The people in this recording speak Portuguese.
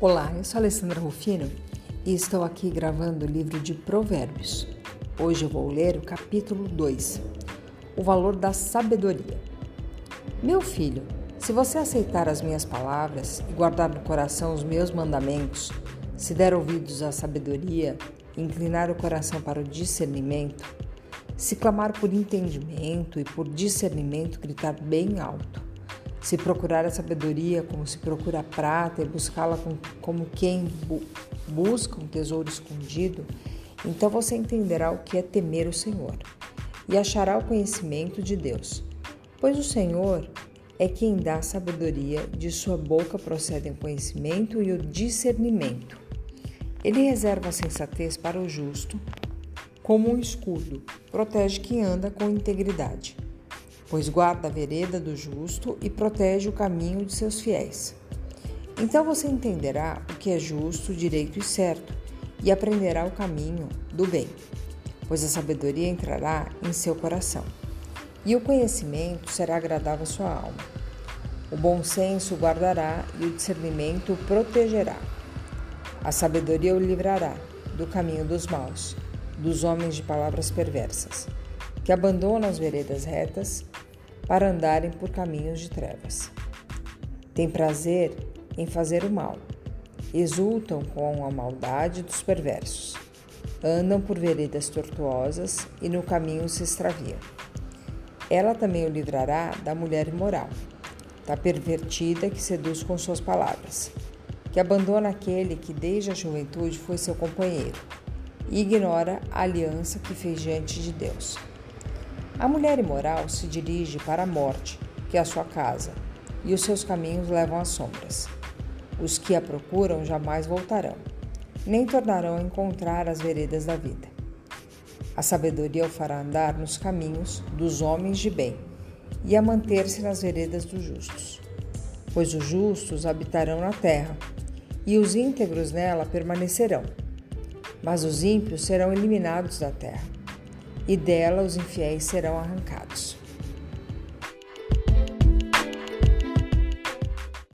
Olá, eu sou Alessandra Rufino e estou aqui gravando o livro de Provérbios. Hoje eu vou ler o capítulo 2, O valor da sabedoria. Meu filho, se você aceitar as minhas palavras e guardar no coração os meus mandamentos, se der ouvidos à sabedoria, inclinar o coração para o discernimento, se clamar por entendimento e por discernimento, gritar bem alto, se procurar a sabedoria como se procura a prata e buscá-la como quem bu busca um tesouro escondido, então você entenderá o que é temer o Senhor e achará o conhecimento de Deus. Pois o Senhor é quem dá sabedoria, de sua boca procedem o conhecimento e o discernimento. Ele reserva a sensatez para o justo como um escudo, protege quem anda com integridade, pois guarda a vereda do justo e protege o caminho de seus fiéis. Então você entenderá o que é justo, direito e certo, e aprenderá o caminho do bem, pois a sabedoria entrará em seu coração, e o conhecimento será agradável à sua alma. O bom senso guardará e o discernimento o protegerá. A sabedoria o livrará do caminho dos maus dos homens de palavras perversas, que abandonam as veredas retas para andarem por caminhos de trevas. Tem prazer em fazer o mal, exultam com a maldade dos perversos, andam por veredas tortuosas e no caminho se extraviam. Ela também o livrará da mulher imoral, da pervertida que seduz com suas palavras, que abandona aquele que desde a juventude foi seu companheiro e ignora a aliança que fez diante de Deus. A mulher imoral se dirige para a morte, que é a sua casa, e os seus caminhos levam às sombras. Os que a procuram jamais voltarão, nem tornarão a encontrar as veredas da vida. A sabedoria o fará andar nos caminhos dos homens de bem e a manter-se nas veredas dos justos. Pois os justos habitarão na terra e os íntegros nela permanecerão mas os ímpios serão eliminados da terra, e dela os infiéis serão arrancados.